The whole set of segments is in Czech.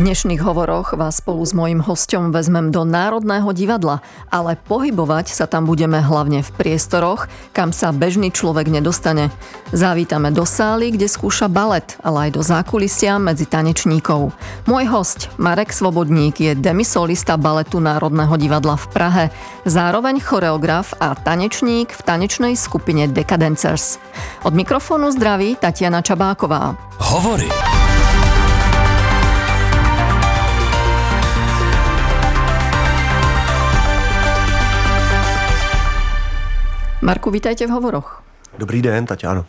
dnešných hovoroch vás spolu s mojím hostom vezmem do Národného divadla, ale pohybovať sa tam budeme hlavne v priestoroch, kam sa bežný človek nedostane. Zavítame do sály, kde skúša balet, ale aj do zákulisia medzi tanečníkov. Môj host, Marek Svobodník, je demisolista baletu Národného divadla v Prahe, zároveň choreograf a tanečník v tanečnej skupine Decadencers. Od mikrofónu zdraví Tatiana Čabáková. Hovory. Marku, vítajte v hovoroch. Dobrý den, Tatiano.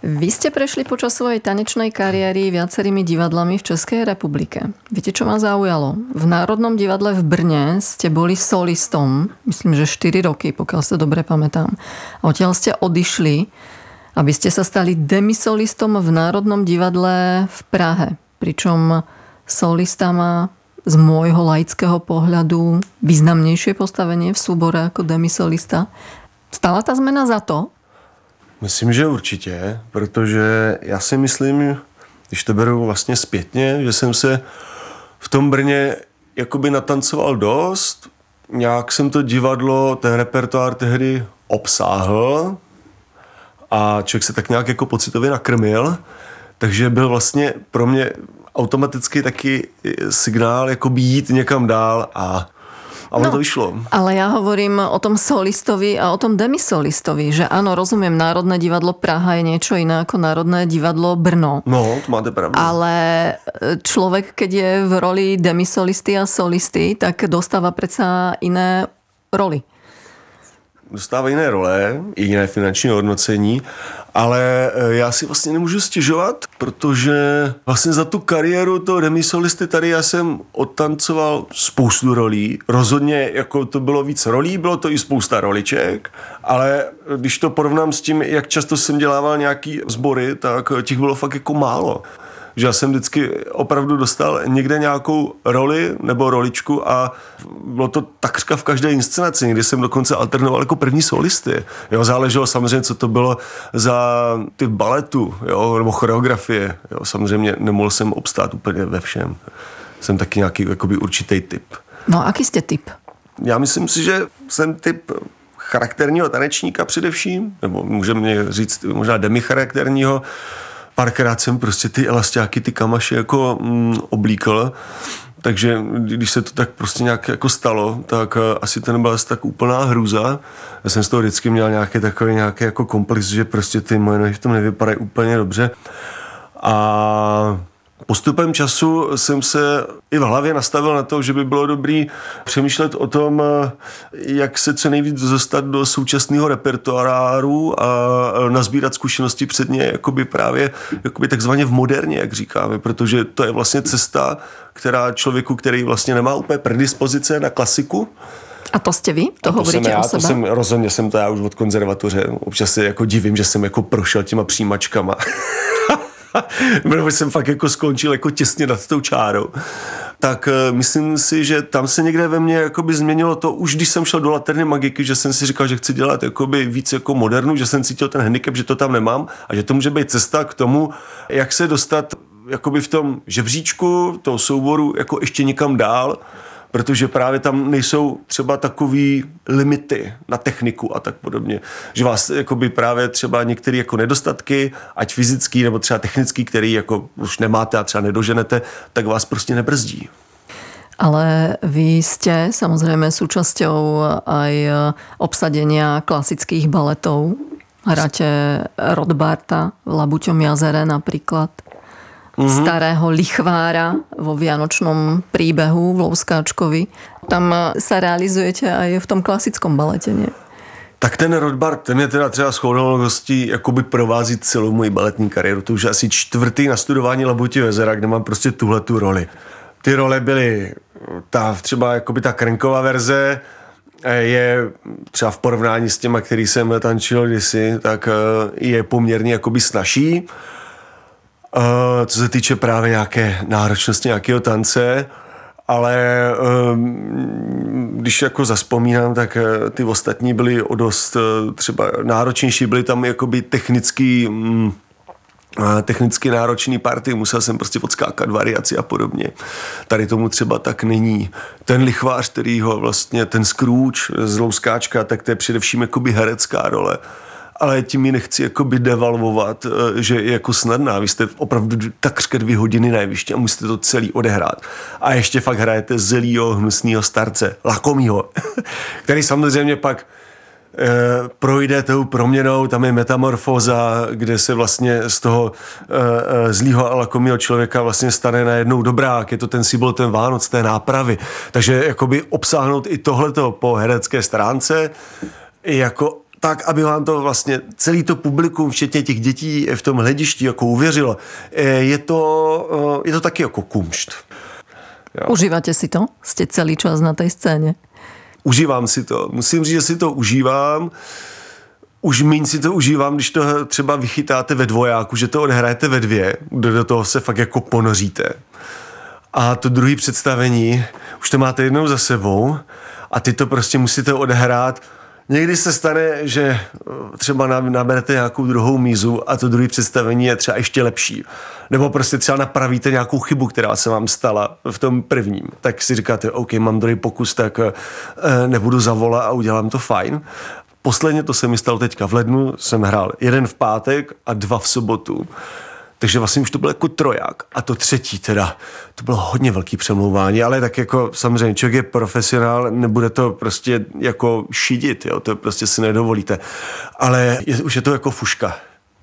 Vy ste prešli počas svojej tanečnej kariéry viacerými divadlami v Českej republike. Viete, čo ma zaujalo? V Národnom divadle v Brne ste boli solistom, myslím, že 4 roky, pokiaľ sa dobre pamätám. A odtiaľ ste odišli, aby ste sa stali demisolistom v Národnom divadle v Prahe. Pričom solista má z môjho laického pohľadu významnejšie postavenie v súbore ako demisolista. Stala ta zmena za to? Myslím, že určitě, protože já si myslím, když to beru vlastně zpětně, že jsem se v tom Brně jakoby natancoval dost, nějak jsem to divadlo, ten repertoár tehdy obsáhl a člověk se tak nějak jako pocitově nakrmil, takže byl vlastně pro mě automaticky taky signál jako jít někam dál a a ono no, to vyšlo. Ale ja hovorím o tom solistovi a o tom demisolistovi, že áno, rozumiem, Národné divadlo Praha je niečo iné ako Národné divadlo Brno. No, to máte pravdu. Ale e, človek, keď je v roli demisolisty a solisty, tak dostáva predsa iné roli dostává jiné role, i jiné finanční hodnocení, ale eh, já si vlastně nemůžu stěžovat, protože vlastně za tu kariéru toho demisolisty tady já jsem odtancoval spoustu rolí. Rozhodně jako to bylo víc rolí, bylo to i spousta roliček, ale když to porovnám s tím, jak často jsem dělával nějaký sbory, tak těch bylo fakt jako málo že já jsem vždycky opravdu dostal někde nějakou roli nebo roličku a bylo to takřka v každé inscenaci. Někdy jsem dokonce alternoval jako první solisty. Jo, záleželo samozřejmě, co to bylo za ty baletu jo, nebo choreografie. Jo, samozřejmě nemohl jsem obstát úplně ve všem. Jsem taky nějaký jakoby určitý typ. No a jaký jste typ? Já myslím si, že jsem typ charakterního tanečníka především, nebo můžeme říct možná demicharakterního, párkrát jsem prostě ty elastiáky, ty kamaše jako mm, oblíkal, takže když se to tak prostě nějak jako stalo, tak uh, asi to nebyla asi tak úplná hrůza. Já jsem z toho vždycky měl nějaký takový nějaký jako komplex, že prostě ty moje nohy v tom nevypadají úplně dobře. A Postupem času jsem se i v hlavě nastavil na to, že by bylo dobrý přemýšlet o tom, jak se co nejvíc dostat do současného repertoáru a nazbírat zkušenosti předně jakoby právě jakoby takzvaně v moderně, jak říkáme, protože to je vlastně cesta, která člověku, který vlastně nemá úplně predispozice na klasiku, a to jste vy? To, to hovoríte jsem já, o sebe? To jsem, rozhodně jsem to já už od konzervatoře. Občas se jako divím, že jsem jako prošel těma přijímačkama. protože jsem fakt jako skončil jako těsně nad tou čárou. Tak uh, myslím si, že tam se někde ve mně jakoby změnilo to, už když jsem šel do laterny magiky, že jsem si říkal, že chci dělat jakoby víc jako modernu, že jsem cítil ten handicap, že to tam nemám a že to může být cesta k tomu, jak se dostat jakoby v tom žebříčku, toho souboru jako ještě někam dál, protože právě tam nejsou třeba takový limity na techniku a tak podobně. Že vás jakoby právě třeba některé jako nedostatky, ať fyzický nebo třeba technický, který jako už nemáte a třeba nedoženete, tak vás prostě nebrzdí. Ale vy jste samozřejmě súčasťou aj obsadenia klasických baletov. Hráte Rodbarta v Labuťom jazere napríklad mm-hmm. starého lichvára vo Vianočnom príbehu v Louskáčkovi. Tam sa realizujete aj v tom klasickom balete, nie? Tak ten Rodbart, ten mě teda třeba shodou hostí jakoby provází celou moji baletní kariéru. To už je asi čtvrtý na studování Labuti Vezera, kde mám prostě tuhle tu roli. Ty role byly ta třeba jakoby ta krenková verze, eh, je třeba v porovnání s těma, který jsem tančil kdysi, tak eh, je poměrně jakoby snažší. Uh, co se týče právě nějaké náročnosti nějakého tance, ale um, když jako zaspomínám, tak uh, ty ostatní byly o dost uh, třeba náročnější, byly tam jakoby technický um, technicky náročný party, musel jsem prostě odskákat variaci a podobně. Tady tomu třeba tak není. Ten lichvář, který ho vlastně, ten Scrooge, zlouskáčka, tak to je především jakoby herecká role ale tím ji nechci jakoby devalvovat, eh, že je jako snadná. Vy jste opravdu takřka dvě hodiny na a musíte to celý odehrát. A ještě fakt hrajete zelího, hnusného starce, lakomýho, který samozřejmě pak e, projde tou proměnou, tam je metamorfóza, kde se vlastně z toho e, e, zlýho a lakomýho člověka vlastně stane najednou dobrák. Je to ten symbol, ten Vánoc, té nápravy. Takže jakoby obsáhnout i tohleto po herecké stránce jako tak, aby vám to vlastně celý to publikum, včetně těch dětí v tom hledišti jako uvěřilo. Eh, je to, eh, je to taky jako kumšt. Jo. Užíváte si to? Jste celý čas na té scéně? Užívám si to. Musím říct, že si to užívám. Už méně si to užívám, když to třeba vychytáte ve dvojáku, že to odhrajete ve dvě, kde do toho se fakt jako ponoříte. A to druhé představení, už to máte jednou za sebou a ty to prostě musíte odehrát Někdy se stane, že eh, třeba naberete nějakou druhou mízu a to druhé představení je třeba ještě lepší. Nebo prostě třeba napravíte nějakou chybu, která se vám stala v tom prvním. Tak si říkáte, OK, mám druhý pokus, tak eh, nebudu zavolat a udělám to fajn. Posledně to se mi stalo teďka v lednu, jsem hrál jeden v pátek a dva v sobotu. Takže vlastně už to bylo jako troják. A to třetí teda, to bylo hodně velký přemlouvání, ale tak jako samozřejmě člověk je profesionál, nebude to prostě jako šidit, jo, to prostě si nedovolíte. Ale je, už je to jako fuška.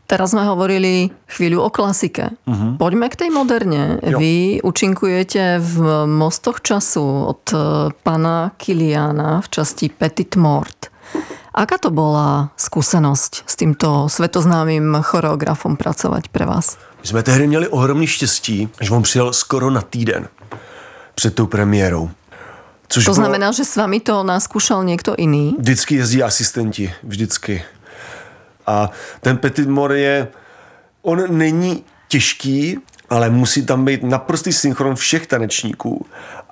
Teraz jsme hovorili chvíli o klasike. Uh-huh. Poďme k tej moderne. Jo. Vy učinkujete v Mostoch času od eh, pana Kiliana v časti Petit Mort. Aká to bola skúsenosť s týmto svetoznámým choreografom pracovať pre vás? My jsme tehdy měli ohromný štěstí, že on přijel skoro na týden před tou premiérou. Což to bylo... znamená, že s vámi to naskúšal někdo jiný? Vždycky jezdí asistenti, vždycky. A ten Petit Mor je, on není těžký, ale musí tam být naprostý synchron všech tanečníků.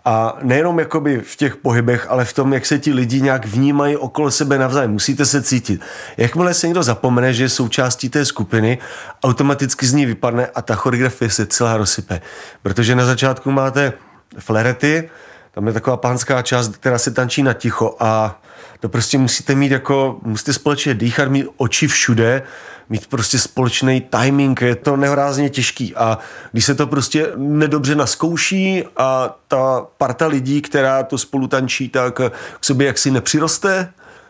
A nejenom jakoby v těch pohybech, ale v tom, jak se ti lidi nějak vnímají okolo sebe navzájem. Musíte se cítit. Jakmile se někdo zapomene, že je součástí té skupiny, automaticky z ní vypadne a ta choreografie se celá rozsype. Protože na začátku máte flerety, tam je taková pánská část, která se tančí na ticho a to prostě musíte mít jako, musíte společně dýchat, mít oči všude, mít prostě společný timing, je to nehorázně těžký a když se to prostě nedobře naskouší a ta parta lidí, která to spolu tančí, tak k sobě jaksi nepřiroste,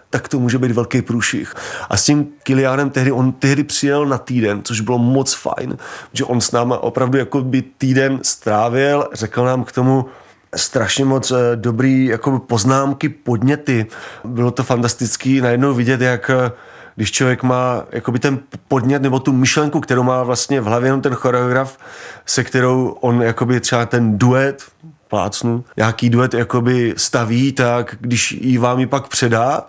tak to může být velký průšvih. A s tím Kilianem tehdy, on tehdy přijel na týden, což bylo moc fajn, že on s náma opravdu jako by týden strávil, řekl nám k tomu, strašně moc eh, dobrý jako poznámky, podněty. Bylo to fantastický najednou vidět, jak eh, když člověk má jakoby ten podnět nebo tu myšlenku, kterou má vlastně v hlavě jenom ten choreograf, se kterou on jakoby třeba ten duet, plácnu, nějaký duet jakoby staví, tak když ji vám ji pak předá,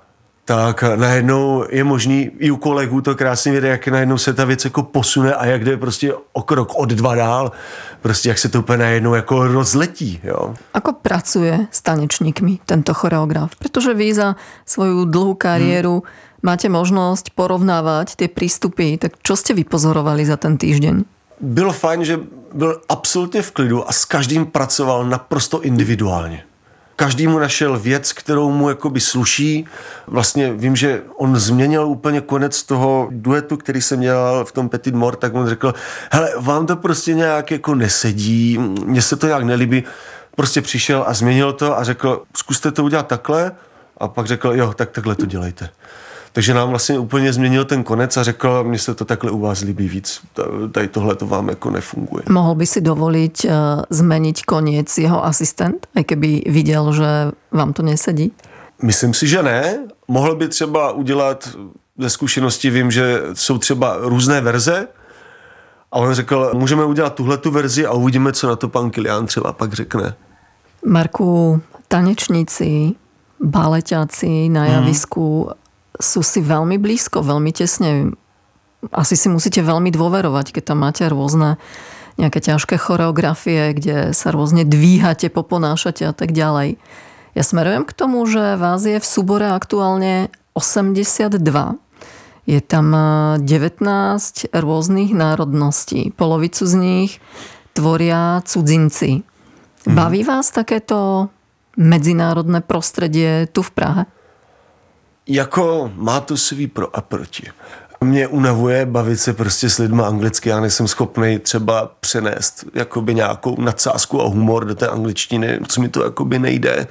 tak najednou je možný i u kolegů to krásně vidět, jak najednou se ta věc jako posune a jak jde prostě o krok od dva dál, prostě jak se to úplně najednou jako rozletí. Jo. Ako pracuje s tanečníkmi tento choreograf? Protože vy za svoju dlhou kariéru hmm. máte možnost porovnávat ty přístupy, tak čo jste vypozorovali za ten týždeň? Bylo fajn, že byl absolutně v klidu a s každým pracoval naprosto individuálně každý mu našel věc, kterou mu jakoby sluší. Vlastně vím, že on změnil úplně konec toho duetu, který jsem dělal v tom Petit Mort, tak on řekl, hele, vám to prostě nějak jako nesedí, mně se to nějak nelíbí. Prostě přišel a změnil to a řekl, zkuste to udělat takhle a pak řekl, jo, tak takhle to dělejte. Takže nám vlastně úplně změnil ten konec a řekl, mně se to takhle u vás líbí víc, tady tohle to vám jako nefunguje. Mohl by si dovolit uh, změnit konec jeho asistent, i kdyby viděl, že vám to nesedí? Myslím si, že ne. Mohl by třeba udělat, ze zkušenosti vím, že jsou třeba různé verze, a on řekl, můžeme udělat tuhle tu verzi a uvidíme, co na to pan Kilian třeba pak řekne. Marku, tanečníci, baleťáci na javisku hmm sú si veľmi blízko, veľmi tesne. Asi si musíte veľmi dôverovať, keď tam máte rôzne nejaké ťažké choreografie, kde sa rôzne dvíhate, poponášate a tak ďalej. Ja smerujem k tomu, že vás je v súbore aktuálne 82. Je tam 19 eh, rôznych národností. Polovicu z nich tvoria cudzinci. Mhm. Baví vás takéto medzinárodné prostředí tu v Prahe? Jako má to svý pro a proti. Mě unavuje bavit se prostě s lidmi anglicky. Já nejsem schopný třeba přenést jakoby nějakou nadsázku a humor do té angličtiny, co mi to jakoby nejde.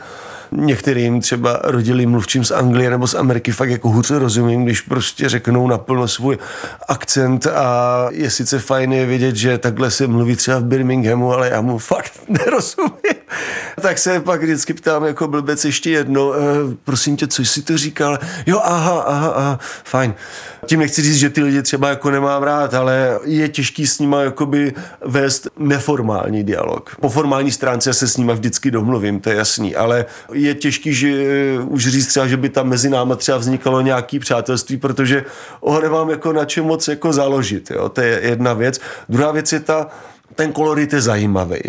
Některým třeba rodilým mluvčím z Anglie nebo z Ameriky fakt jako hůř rozumím, když prostě řeknou naplno svůj akcent a je sice fajn je vidět, že takhle se mluví třeba v Birminghamu, ale já mu fakt nerozumím. tak se pak vždycky ptám jako blbec ještě jedno, e, prosím tě, co jsi to říkal? Jo, aha, aha, aha, fajn. Tím nechci říct, že ty lidi třeba jako nemám rád, ale je těžký s nima jakoby vést neformální dialog. Po formální stránce se s nima vždycky domluvím, to je jasný, ale je těžký, že už říct třeba, že by tam mezi náma třeba vznikalo nějaký přátelství, protože ho nemám jako na čem moc jako založit. Jo? To je jedna věc. Druhá věc je ta, ten kolorit je zajímavý,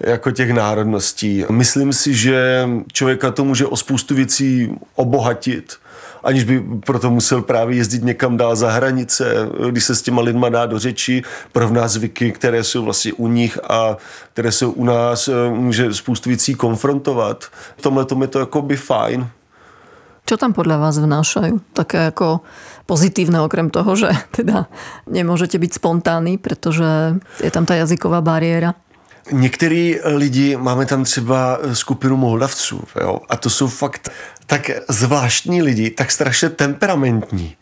jako těch národností. Myslím si, že člověka to může o spoustu věcí obohatit, aniž by proto musel právě jezdit někam dál za hranice, když se s těma lidma dá do řeči, porovná zvyky, které jsou vlastně u nich a které jsou u nás, může spoustu věcí konfrontovat. V tomhle tom je to jako by fajn. Čo tam podľa vás vnášajú? Také ako pozitívne, okrem toho, že teda nemôžete byť spontánny, protože je tam ta jazyková bariéra? Některý lidi, máme tam třeba skupinu Moldavců, jo, a to jsou fakt tak zvláštní lidi, tak strašně temperamentní.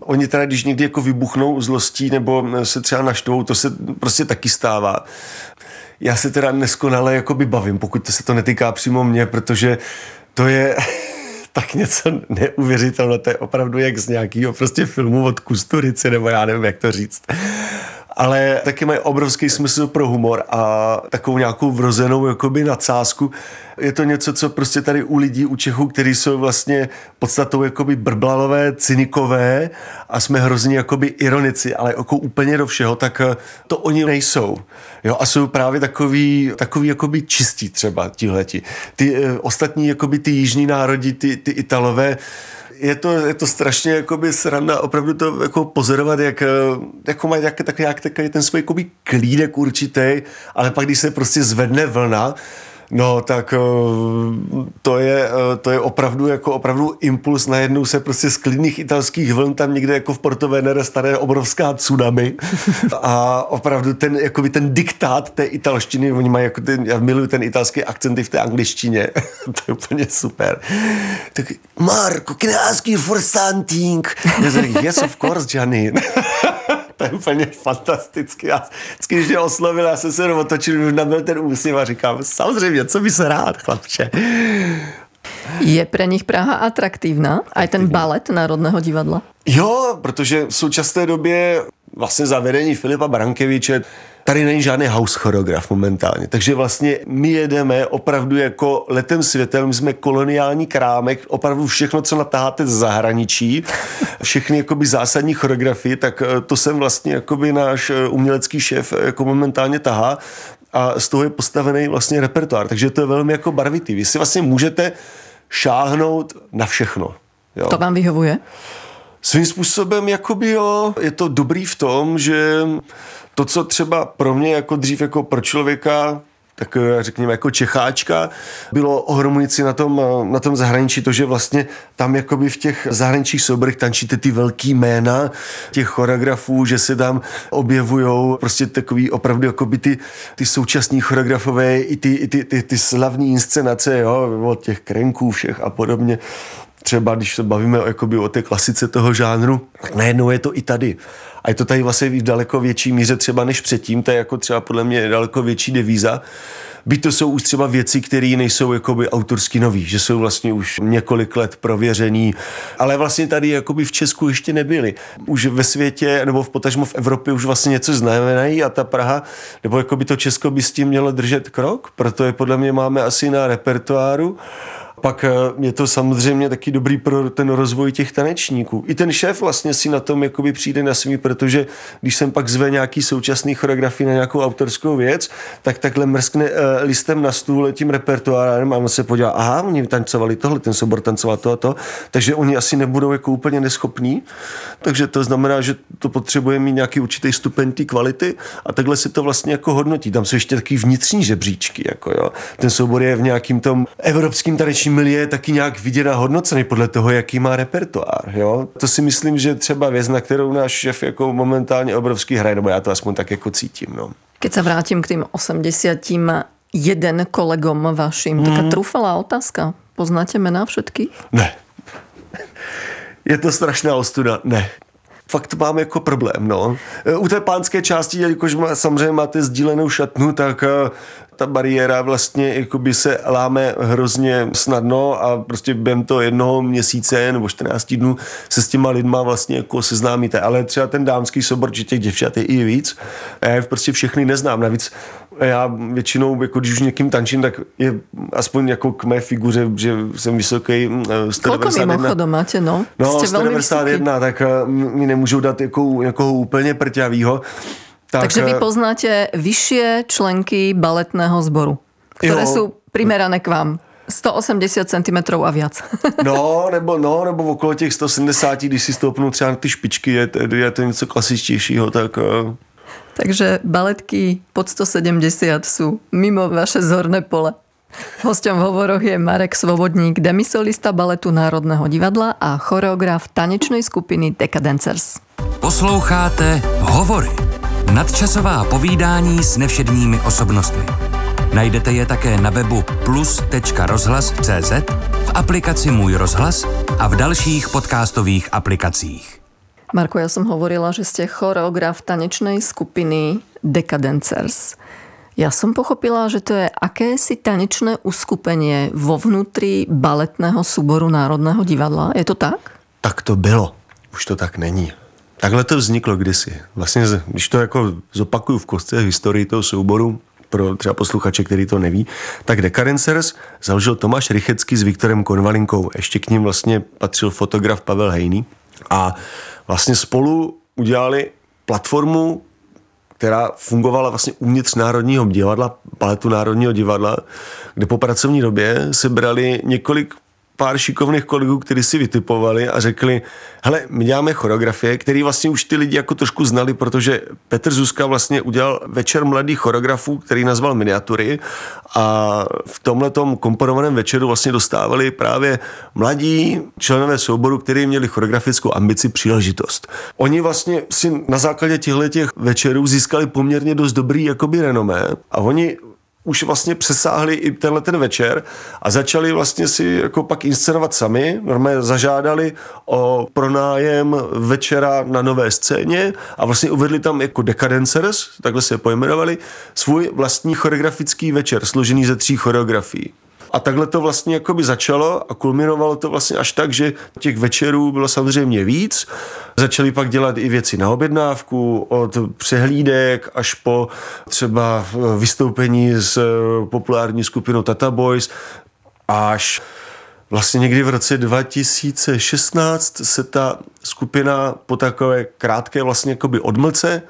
Oni teda, když někdy jako vybuchnou zlostí nebo se třeba naštvou, to se prostě taky stává. Já se teda neskonale jakoby bavím, pokud to se to netýká přímo mě, protože to je tak něco neuvěřitelného. To je opravdu jak z nějakého prostě filmu od Kusturice, nebo já nevím, jak to říct ale taky mají obrovský smysl pro humor a takovou nějakou vrozenou jakoby nadsázku. Je to něco, co prostě tady u lidí, u Čechů, kteří jsou vlastně podstatou jakoby brblalové, cynikové a jsme hrozně jakoby ironici, ale jako úplně do všeho, tak eh, to oni nejsou. Jo, a jsou právě takový, takový jakoby čistí třeba tihleti. Ty uh, ostatní, jakoby ty jižní národy, ty, ty Italové, je to, je to strašně jakoby sranda opravdu to jako pozorovat, jak jako mají jak, tak, jak takový ten svůj jakoby klídek určitý, ale pak když se prostě zvedne vlna, No, tak eh, to je, eh, to je opravdu jako opravdu impuls. Najednou se prostě z klidných italských vln tam někde jako v Porto Venere staré obrovská tsunami a opravdu ten, jakoby ten diktát té italštiny, oni mají jako ten, já miluji ten italský akcenty v té angličtině, to je úplně super. Tak, Marco, can I ask you for something? yes, of course, Gianni. to je úplně fantastický. Já, vždycky, když mě oslovil, já jsem se jenom otočil, už nabil ten úsměv a říkám, samozřejmě, co by se rád, chlapče. Je pre nich Praha atraktivná? A ten balet Národného divadla? Jo, protože v současné době vlastně zavedení Filipa Brankeviče tady není žádný house choreograf momentálně. Takže vlastně my jedeme opravdu jako letem světem, my jsme koloniální krámek, opravdu všechno, co natáháte z zahraničí, všechny jakoby zásadní choreografie, tak eh, to jsem vlastně jakoby náš eh, umělecký šéf eh, jako momentálně tahá a z toho je postavený vlastně repertoár, takže to je velmi jako barvitý. Vy si vlastně můžete šáhnout na všechno. Jo. To vám vyhovuje? Svým způsobem jakoby jo, je to dobrý v tom, že to, co třeba pro mě jako dřív jako pro člověka tak řekněme jako Čecháčka, bylo ohromující na tom, na tom zahraničí to, že vlastně tam jakoby v těch zahraničních souborech tančíte ty velký jména těch choreografů, že se tam objevují prostě takový opravdu jakoby ty, ty současní choreografové i ty, i ty, ty, ty slavní inscenace, jo, od těch krenků všech a podobně třeba když se bavíme jakoby o té klasice toho žánru, najednou je to i tady. A je to tady vlastně v daleko větší míře třeba než předtím, to je jako třeba podle mě daleko větší devíza. Byť to jsou už třeba věci, které nejsou jakoby autorsky nový, že jsou vlastně už několik let prověřený, ale vlastně tady jakoby v Česku ještě nebyly. Už ve světě nebo v potažmo v Evropě už vlastně něco znamenají a ta Praha, nebo jakoby to Česko by s tím mělo držet krok, proto je podle mě máme asi na repertoáru pak eh, je to samozřejmě taky dobrý pro ten rozvoj těch tanečníků. I ten šéf vlastně si na tom jakoby přijde na svý, protože když jsem pak zve nějaký současný choreografii na nějakou autorskou věc, tak takhle mrskne uh, listem na stůl tím repertoárem a on se podívá, aha, oni tancovali tohle, ten soubor tancoval to a to, takže oni asi nebudou jako úplně neschopní, takže to znamená, že to potřebuje mít nějaký určitý stupeň té kvality a takhle se to vlastně jako hodnotí. Tam jsou ještě taky vnitřní žebříčky, jako jo. Ten soubor je v nějakým tom evropským tanečním milie taky nějak vidět a hodnocený podle toho, jaký má repertoár, jo. To si myslím, že třeba věc, na kterou náš šéf jako momentálně obrovský hraje, nebo já to aspoň tak jako cítím, no. Keď sa vrátim k tým 80 jeden kolegom vašim, hmm. taká trúfalá otázka. Poznáte mená všetkých? Ne. Je to strašná ostuda. Ne fakt mám jako problém, no. U té pánské části, jelikož má, samozřejmě máte sdílenou šatnu, tak eh, ta bariéra vlastně jakoby se láme hrozně snadno a prostě během toho jednoho měsíce nebo 14 dnů se s těma lidma vlastně jako seznámíte. Ale třeba ten dámský sobor, že těch děvčat je i víc. A já je prostě všechny neznám. Navíc já většinou, jako když už někým tančím, tak je aspoň jako k mé figuře, že jsem vysoký. 191. Koľko mimochodom máte, no? No, 191, tak eh, mi nemůžou dát jako, jako úplně prťavýho. Tak, Takže vy eh, poznáte vyššie členky baletného zboru, které jo. jsou primerané k vám. 180 cm a viac. no, nebo, no, nebo okolo těch 170, když si stoupnu třeba na ty špičky, je, je to něco klasičtějšího, tak... Uh... Takže baletky pod 170 jsou mimo vaše zorné pole. Hosťom v hovoroch je Marek Svobodník, demisolista baletu Národného divadla a choreograf tanečnej skupiny Decadencers. Posloucháte Hovory. Nadčasová povídání s nevšedními osobnostmi. Najdete je také na webu plus.rozhlas.cz, v aplikaci Můj rozhlas a v dalších podcastových aplikacích. Marko, ja som hovorila, že ste choreograf tanečnej skupiny Decadencers. Ja som pochopila, že to je akési tanečné uskupenie vo vnútri baletného súboru Národného divadla. Je to tak? Tak to bylo. Už to tak není. Takhle to vzniklo kdysi. Vlastně, když to jako zopakuju v kostce historii toho souboru, pro třeba posluchače, který to neví, tak Decadencers založil Tomáš Rychecký s Viktorem Konvalinkou. Ještě k ním vlastně patřil fotograf Pavel Hejný. A vlastně spolu udělali platformu, která fungovala vlastně uvnitř Národního divadla, paletu Národního divadla, kde po pracovní době se brali několik pár šikovných kolegů, kteří si vytipovali a řekli, hele, my děláme choreografie, který vlastně už ty lidi jako trošku znali, protože Petr Zuzka vlastně udělal večer mladých choreografů, který nazval Miniatury a v tomhle komponovaném večeru vlastně dostávali právě mladí členové souboru, kteří měli choreografickou ambici příležitost. Oni vlastně si na základě těchto těch večerů získali poměrně dost dobrý jakoby renomé a oni už vlastně přesáhli i tenhle ten večer a začali vlastně si jako pak inscenovat sami. Normálně zažádali o pronájem večera na nové scéně a vlastně uvedli tam jako Decadencers, takhle se pojmenovali, svůj vlastní choreografický večer, složený ze tří choreografií. A takhle to vlastně jakoby začalo a kulminovalo to vlastně až tak, že těch večerů bylo samozřejmě víc. Začali pak dělat i věci na objednávku, od přehlídek až po třeba vystoupení s populární skupinou Tata Boys až Vlastně někdy v roce 2016 se ta skupina po takové krátké vlastně jakoby odmlce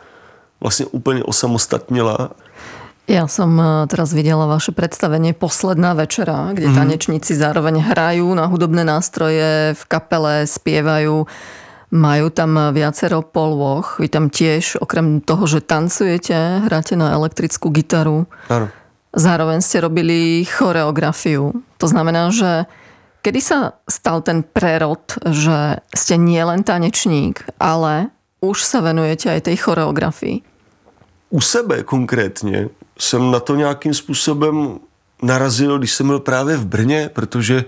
vlastně úplně osamostatnila ja som e, teraz videla vaše predstavenie Posledná večera, kde mm. tanečníci zároveň hrajú na hudobné nástroje, v kapele spievajú. Majú tam viacero polôch. Vy tam tiež, okrem toho, že tancujete, hráte na elektrickú gitaru. Áno. Zároveň ste robili choreografiu. To znamená, že kedy sa stal ten prerod, že ste nielen tanečník, ale už sa venujete aj tej choreografii? U sebe konkrétně jsem na to nějakým způsobem narazil, když jsem byl právě v Brně, protože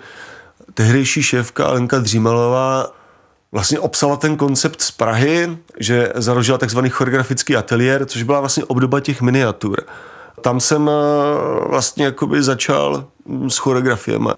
tehdejší šéfka Alenka Dřímalová vlastně obsala ten koncept z Prahy, že založila takzvaný choreografický ateliér, což byla vlastně obdoba těch miniatur. Tam jsem eh, vlastně jakoby začal mm, s choreografiemi.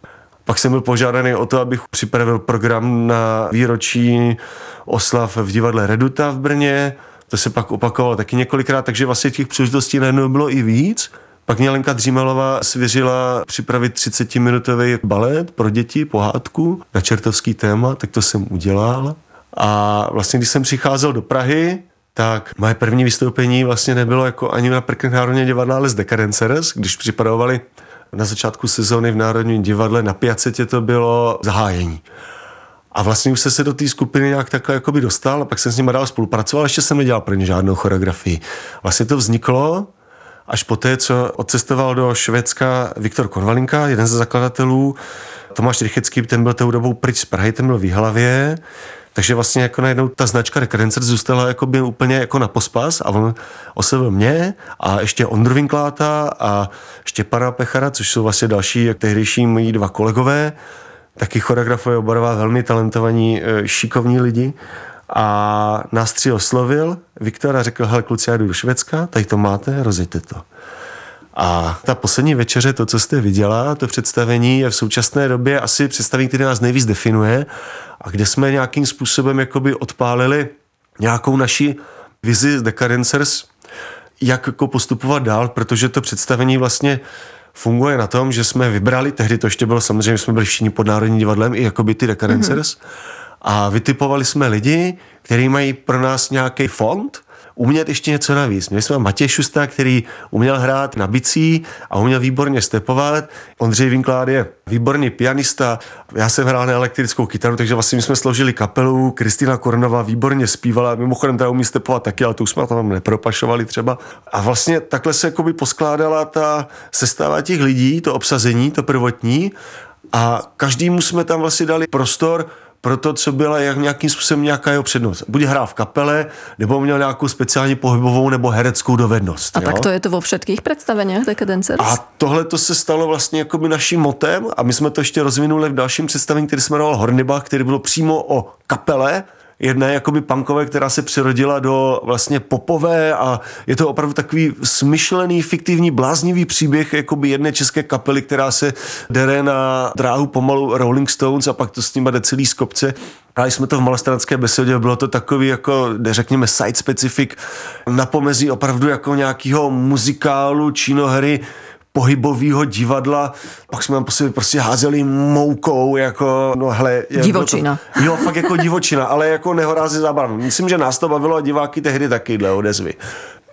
Pak jsem byl požádaný o to, abych připravil program na výročí oslav v divadle Reduta v Brně. To se pak opakovalo taky několikrát, takže vlastně těch příležitostí najednou bylo i víc. Pak mě Lenka Dřímelová svěřila připravit 30-minutový balet pro děti, pohádku na čertovský téma, tak to jsem udělal. A vlastně, když jsem přicházel do Prahy, tak moje první vystoupení vlastně nebylo jako ani na Prkn Národně divadla, ale z Decadencers, když připravovali na začátku sezóny v Národním divadle na Piacetě to bylo zahájení. A vlastně už se se do té skupiny nějak takhle jakoby dostal a pak jsem s nimi dál spolupracoval, ještě jsem nedělal pro ně žádnou choreografii. Vlastně to vzniklo až poté, co odcestoval do Švédska Viktor Konvalinka, jeden ze zakladatelů, Tomáš Rychecký, ten byl tou dobou pryč z Prahy, ten byl v Jihlavě, takže vlastně jako najednou ta značka Recurrencer zůstala jako by úplně jako na pospas a on oslovil mě a ještě Ondru Vinkláta a Štěpana Pechara, což jsou vlastně další, jak tehdejší moji dva kolegové, taky choreografové oborová, velmi talentovaní, e, šikovní lidi. A nás tři oslovil, Viktor a řekl, hele kluci, já jdu do Švédska, tady to máte, rozjeďte to. A ta poslední večeře, to, co jste viděla, to představení je v současné době asi představení, které nás nejvíc definuje a kde jsme nějakým způsobem jakoby odpálili nějakou naši vizi z Decadencers, jak jako postupovat dál, protože to představení vlastně funguje na tom, že jsme vybrali, tehdy to ještě bylo samozřejmě, jsme byli všichni pod Národním divadlem, i jakoby ty Decadencers, mm-hmm. a vytipovali jsme lidi, kteří mají pro nás nějaký fond, umět ještě něco navíc. Měli jsme Matěj Šusta, který uměl hrát na bicí a uměl výborně stepovat. Ondřej Vinklád je výborný pianista. Já jsem hrál na elektrickou kytaru, takže vlastně my jsme složili kapelu. Kristýna Kornová výborně zpívala, mimochodem ta umí stepovat taky, ale to už jsme tam nepropašovali třeba. A vlastně takhle se jakoby poskládala ta sestava těch lidí, to obsazení, to prvotní a každému jsme tam vlastně dali prostor pro to, co byla jak nějakým způsobem nějaká jeho přednost. Buď hrál v kapele, nebo měl nějakou speciální pohybovou nebo hereckou dovednost. A jo? tak to je to vo všetkých představeních Decadencers? A tohle to se stalo vlastně jako by naším motem a my jsme to ještě rozvinuli v dalším představení, který se jmenoval Hornibach, který bylo přímo o kapele, jedné jakoby punkové, která se přerodila do vlastně popové a je to opravdu takový smyšlený, fiktivní, bláznivý příběh jakoby jedné české kapely, která se dere na dráhu pomalu Rolling Stones a pak to s nimi jde celý z kopce. A jsme to v malostranské besedě, bylo to takový jako, řekněme, site specific na pomezí opravdu jako nějakého muzikálu, činohry, pohybového divadla, pak jsme tam po sobě prostě házeli moukou, jako, no hele. Divočina. To, jo, fakt jako divočina, ale jako nehorázy zábav. Myslím, že nás to bavilo a diváky tehdy taky dle odezvy.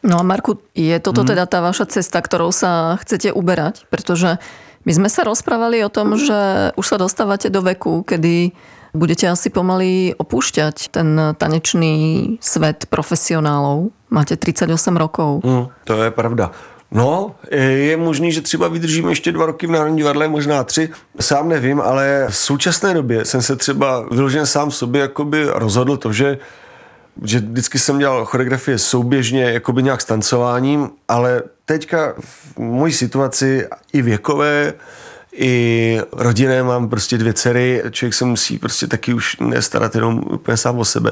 No a Marku, je toto hmm. teda tá vaša cesta, ktorou sa chcete uberať? Pretože my sme sa rozprávali o tom, že už sa dostávate do veku, kedy budete asi pomaly opúšťať ten tanečný svet profesionálov. Máte 38 rokov. Hmm, to je pravda. No, je možný, že třeba vydržíme ještě dva roky v Národní divadle, možná tři, sám nevím, ale v současné době jsem se třeba vyloženě sám sobě jakoby rozhodl to, že že vždycky jsem dělal choreografie souběžně, jakoby nějak s tancováním, ale teďka v mojí situaci i věkové, i rodinné mám prostě dvě dcery, člověk se musí prostě taky už nestarat jenom úplně sám o sebe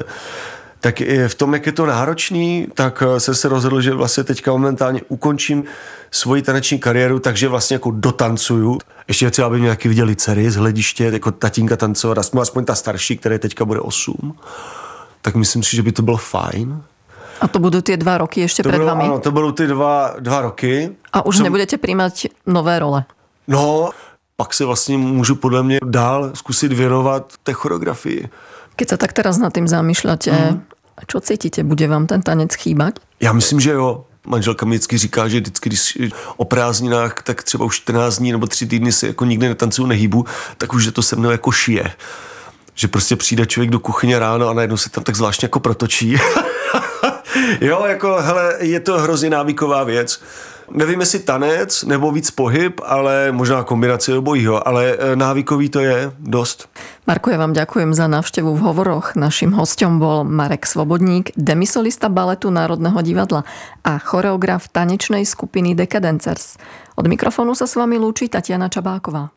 tak i v tom, jak je to náročný, tak eh, jsem se rozhodl, že vlastně teďka momentálně ukončím svoji taneční kariéru, takže vlastně jako dotancuju. Ještě třeba, aby mě taky viděli dcery z hlediště, jako tatínka tancovat, aspoň, aspoň ta starší, které teďka bude 8. Tak myslím si, že by to bylo fajn. A to budou ty dva roky ještě to před vami? Ano, to budou ty dva, dva roky. A už Jsem... nebudete přijímat nové role? No, pak se vlastně můžu podle mě dál zkusit věnovat té choreografii. Keď sa tak teraz nad tým zamýšľate, mm. Čo cítite? Bude vám ten tanec chýbať? Já myslím, že jo. Manželka mi vždycky říká, že vždycky, když o prázdninách, tak třeba už 14 dní nebo 3 týdny se jako nikdy netancuju, nehýbu, tak už je to se mnou jako šije. Že prostě přijde člověk do kuchyně ráno a najednou se tam tak zvláštně jako protočí. jo, jako, hele, je to hrozně návyková věc. Nevím, jestli tanec nebo víc pohyb, ale možná kombinace obojího, ale e, návykový to je dost. Marko, ja vám ďakujem za návštevu v hovoroch. Naším hostom bol Marek Svobodník, demisolista baletu Národného divadla a choreograf tanečnej skupiny Decadencers. Od mikrofonu sa s vami lúči Tatiana Čabáková.